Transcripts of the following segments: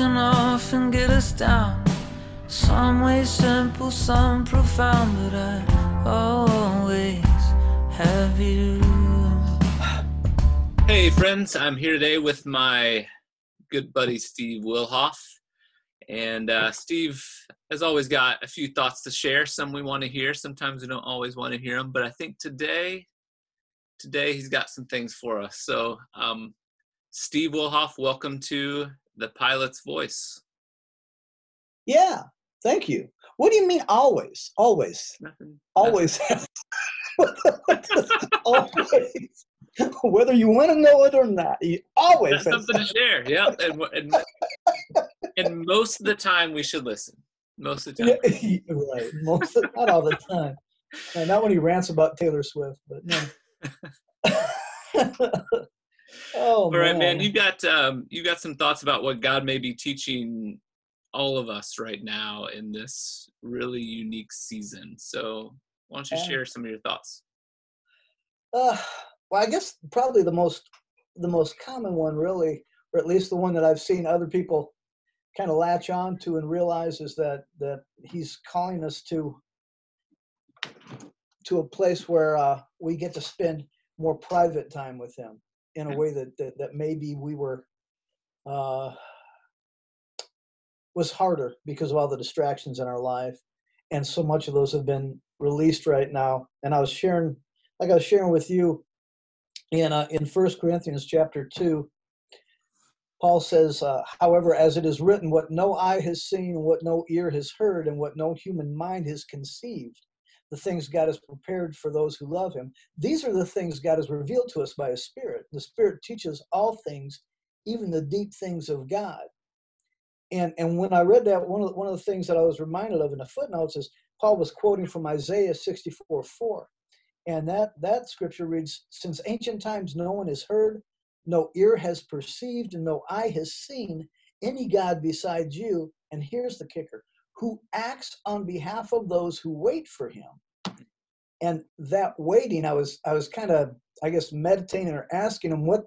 can often get us down. Some ways simple, some profound, but I always have you. Hey, friends, I'm here today with my good buddy Steve Wilhoff. And uh, Steve has always got a few thoughts to share. Some we want to hear, sometimes we don't always want to hear them. But I think today, today he's got some things for us. So, um, Steve Wilhoff, welcome to the Pilot's Voice. Yeah, thank you. What do you mean always? Always. Nothing. Always. always. Whether you want to know it or not, you always That's something to share. Yeah, and, and, and most of the time we should listen. Most of the time. Yeah, right. Most of, not all the time. Not when he rants about Taylor Swift, but no. oh, All right, man. You got um, you got some thoughts about what God may be teaching all of us right now in this really unique season. So why don't you Yeah. share some of your thoughts? Uh, well, I guess probably the most the most common one, really, or at least the one that I've seen other people kind of latch on to and realize is that that he's calling us to to a place where uh, we get to spend more private time with him in a way that that, that maybe we were uh, was harder because of all the distractions in our life, and so much of those have been released right now. And I was sharing, like I was sharing with you, in uh, in First Corinthians chapter two. Paul says, uh, however, as it is written, what no eye has seen, what no ear has heard, and what no human mind has conceived, the things God has prepared for those who love Him. These are the things God has revealed to us by His Spirit. The Spirit teaches all things, even the deep things of God. And and when I read that, one of the, one of the things that I was reminded of in the footnotes is Paul was quoting from Isaiah 64 4. And that, that scripture reads, Since ancient times no one has heard, no ear has perceived, and no eye has seen any God besides you. And here's the kicker who acts on behalf of those who wait for him. And that waiting, I was I was kind of, I guess, meditating or asking him what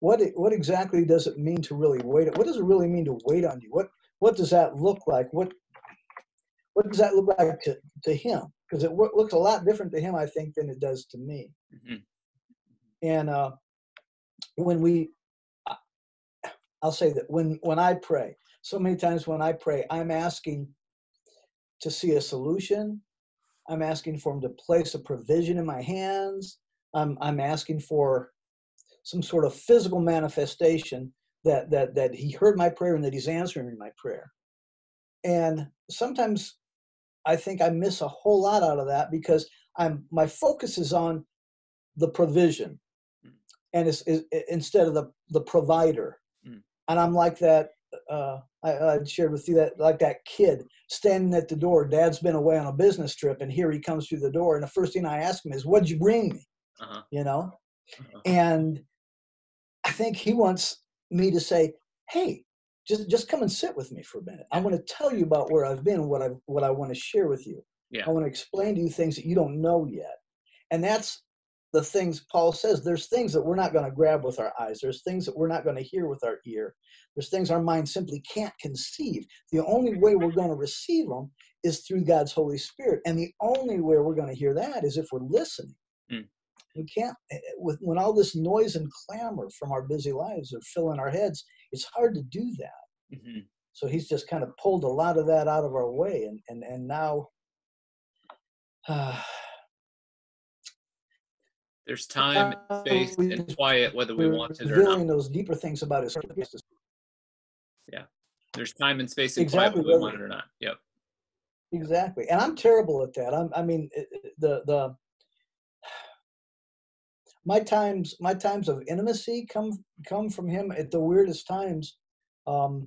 what what exactly does it mean to really wait? What does it really mean to wait on you? What what does that look like? What what does that look like to, to him? Because it wo- looks a lot different to him, I think, than it does to me. Mhm. And uh, when we, I'll say that when when I pray, so many times when I pray, I'm asking to see a solution. I'm asking for him to place a provision in my hands. I'm I'm asking for some sort of physical manifestation that that that he heard my prayer and that he's answering my prayer. And sometimes I think I miss a whole lot out of that because I'm my focus is on the provision and it's, is instead of the the provider. Mm. And I'm like that. Uh, I, I shared with you that like that kid standing at the door. Dad's been away on a business trip, and here he comes through the door. And the first thing I ask him is, "What'd you bring me?" Uh-huh. You know. Uh-huh. And I think he wants me to say, "Hey, just just come and sit with me for a minute. I want to tell you about where I've been, what I what I want to share with you. Yeah. I want to explain to you things that you don't know yet." And that's the things Paul says. There's things that we're not going to grab with our eyes. There's things that we're not going to hear with our ear. There's things our mind simply can't conceive. The only way we're going to receive them is through God's Holy Spirit, and the only way we're going to hear that is if we're listening. Mm. We can't eh, eh, with when all this noise and clamor from our busy lives are filling our heads. It's hard to do that. Mhm. So he's just kind of pulled a lot of that out of our way, and and and now. Uh, There's time, and space, and quiet, whether we want it or not. those deeper things about his Yeah. There's time and space and Exactly, quiet, whether we want it or not. Yep. exactly and i'm terrible at that i'm i mean the the my times my times of intimacy come come from him at the weirdest times um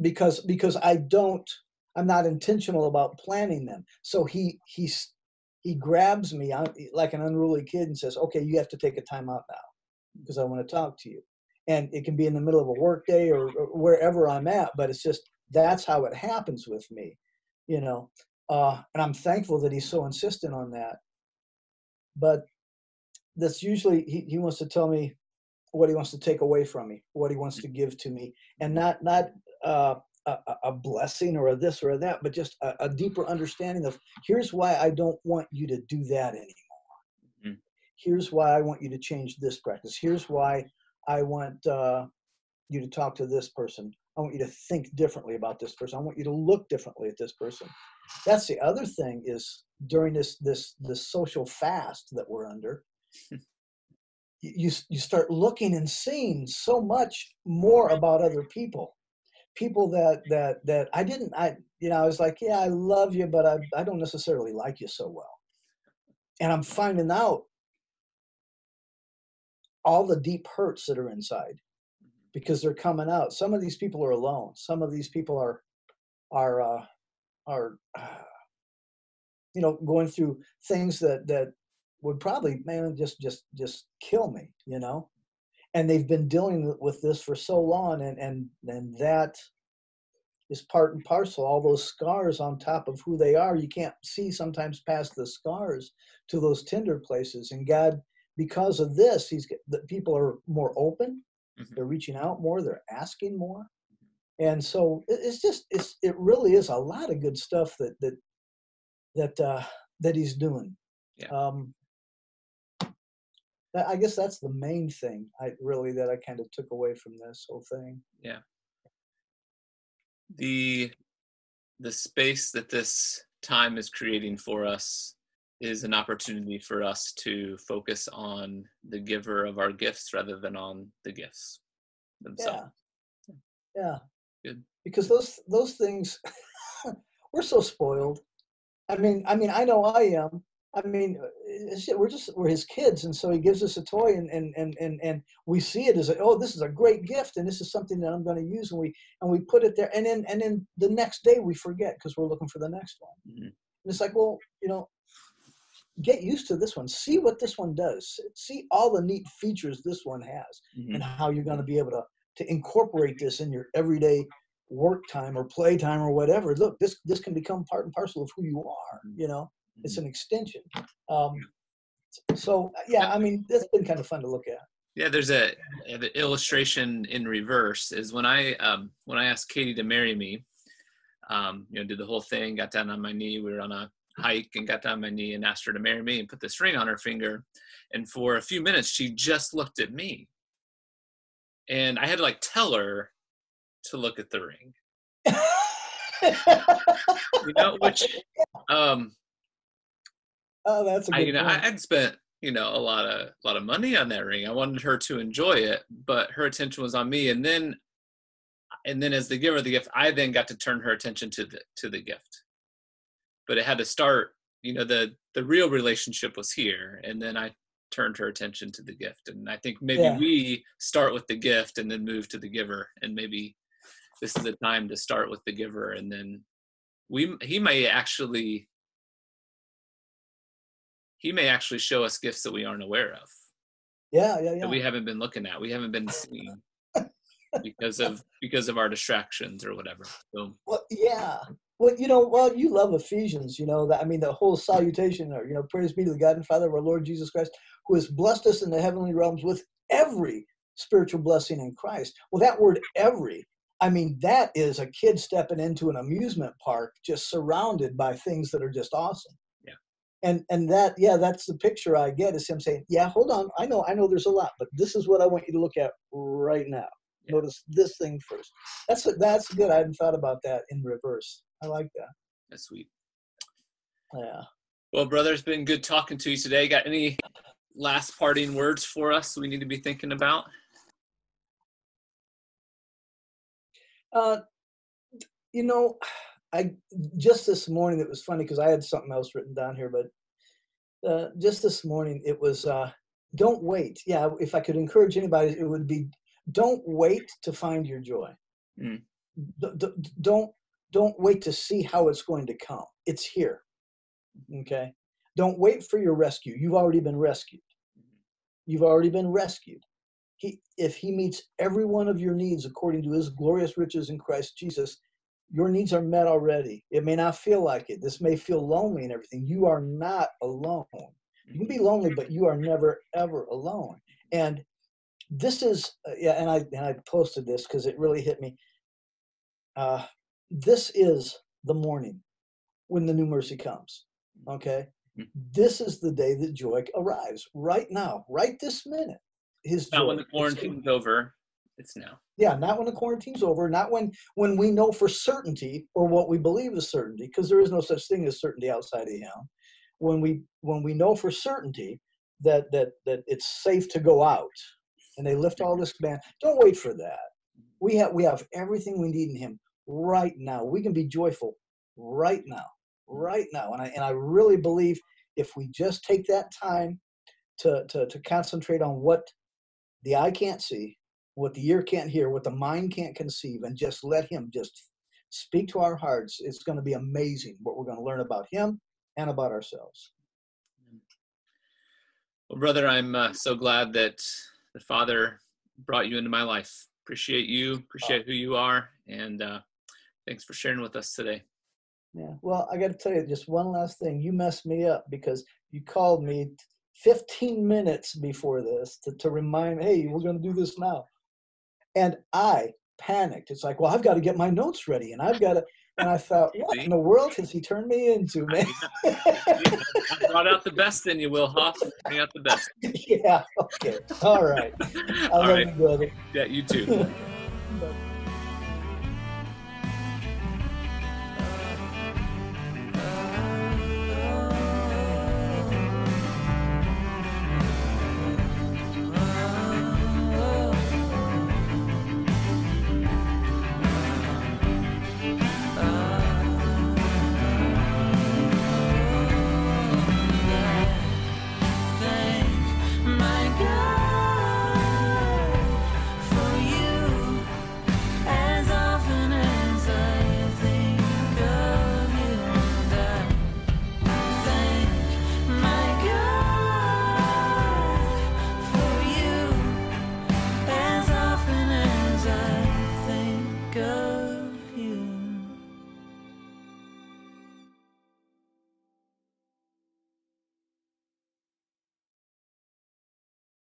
because because i don't i'm not intentional about planning them so he he's he grabs me like an unruly kid and says okay you have to take a time out now because i want to talk to you. And it can be in the middle of a work day or, or wherever i'm at but it's just that's how it happens with me you know? Uh, and i'm thankful that he's so insistent on that. But that's usually he, he wants to tell me what he wants to take away from me, what he wants to give to me, and not not uh, a, a blessing or a this or a that, but just a, a, deeper understanding of here's why I don't want you to do that anymore. Mm-hmm. Here's why I want you to change this practice. Here's why I want uh, you to talk to this person. I want you to think differently about this person. I want you to look differently at this person. That's the other thing is during this this this social fast that we're under, you you start looking and seeing so much more about other people people that that that i didn't i you know i was like yeah i love you but i, I don't necessarily like you so well. And i'm finding out all the deep hurts that are inside because they're coming out. Some of these people are alone. Some of these people are are uh, are uh, you know going through things that that would probably man just just just kill me you know and they've been dealing with this for so long and and and that is part and parcel all those scars on top of who they are you can't see sometimes past the scars to those tender places and god because of this he's the people are more open mm-hmm. they're reaching out more they're asking more and so it's just it's it really is a lot of good stuff that that that uh that he's doing yeah. um I guess that's the main thing I really that I kind of took away from this whole thing. Yeah. The the space that this time is creating for us is an opportunity for us to focus on the giver of our gifts rather than on the gifts themselves. Yeah. Yeah. Good. Because those those things we're so spoiled. I mean, I mean, I know I am. I mean, uh, we're just we're his kids, and so he gives us a toy, and and and and, and we see it as a, oh, this is a great gift, and this is something that I'm going to use, and we and we put it there, and then and then the next day we forget because we're looking for the next one. Mm-hmm. And it's like, well, you know, get used to this one, see what this one does, see all the neat features this one has, mm-hmm. and how you're going to be able to to incorporate this in your everyday work time or play time or whatever. Look, this this can become part and parcel of who you are, you know it's an extension. Um, so yeah, I mean, that's been kind of fun to look at. Yeah, there's a an illustration in reverse. Is when I um, when I asked Katie to marry me, um, you know, did the whole thing, got down on my knee. We were on a hike and got down on my knee and asked her to marry me and put this ring on her finger. And for a few minutes, she just looked at me, and I had to like tell her to look at the ring. you know, which um, Oh, that's a good I, you know, point. I, would spent you know a lot of a lot of money on that ring. I wanted her to enjoy it, but her attention was on me. And then, and then as the giver of the gift, I then got to turn her attention to the to the gift. But it had to start. You know, the the real relationship was here, and then I turned her attention to the gift. And I think maybe yeah. we start with the gift and then move to the giver, and maybe this is the time to start with the giver, and then we he may actually he may actually show us gifts that we aren't aware of. Yeah, yeah, yeah. That we haven't been looking at. We haven't been seeing because of because of our distractions or whatever. So well, yeah. Well, you know, well, you love Ephesians, you know, that I mean the whole salutation or you know, praise be to the God and Father of our Lord Jesus Christ, who has blessed us in the heavenly realms with every spiritual blessing in Christ. Well, that word every, I mean, that is a kid stepping into an amusement park just surrounded by things that are just awesome and and that yeah that's the picture i get is him saying yeah hold on i know i know there's a lot but this is what i want you to look at right now. Yeah. notice this thing first. That's that's good i hadn't thought about that in reverse. I like that. That's sweet. Yeah. Well brother it's been good talking to you today. Got any last parting words for us we need to be thinking about? Uh you know I just this morning it was funny because I had something else written down here, but uh, just this morning it was uh, don't wait. Yeah, if I could encourage anybody, it would be don't wait to find your joy. Mm. D- d- don't don't wait to see how it's going to come. It's here. Okay. Don't wait for your rescue. You've already been rescued. You've already been rescued. He, if he meets every one of your needs according to his glorious riches in Christ Jesus, your needs are met already. It may not feel like it. This may feel lonely and everything. You are not alone. You can be lonely, but you are never, ever alone. And this is uh, yeah, and I and I posted this because it really hit me. Uh, this is the morning when the new mercy comes. Okay, Mhm. this is the day that joy arrives. Right now, right this minute. His Not when the is- quarantine's over. It's now. yeah, not when the quarantine's over, not when when we know for certainty or what we believe is certainty, because there is no such thing as certainty outside of Him. When we when we know for certainty that that that it's safe to go out, and they lift all this man. Don't wait for that. We have we have everything we need in Him right now. We can be joyful right now, right now, and I and I really believe if we just take that time to to to concentrate on what the eye can't see what the ear can't hear, what the mind can't conceive, and just let Him just speak to our hearts. It's going to be amazing what we're going to learn about Him and about ourselves. Well, brother, I'm uh, so glad that the Father brought you into my life. Appreciate you. Appreciate who you are, and uh, thanks for sharing with us today. Yeah. Well, I got to tell you just one last thing. You messed me up because you called me 15 minutes before this to, to remind me, hey, we're going to do this now. And I panicked. It's like, well, I've got to get my notes ready, and I've got to. And I thought, what in the world has he turned me into, man? I brought out the best in you, Wilhoff. Bring out the best. yeah. Okay. All right. I All love right. you, brother. Yeah, you too.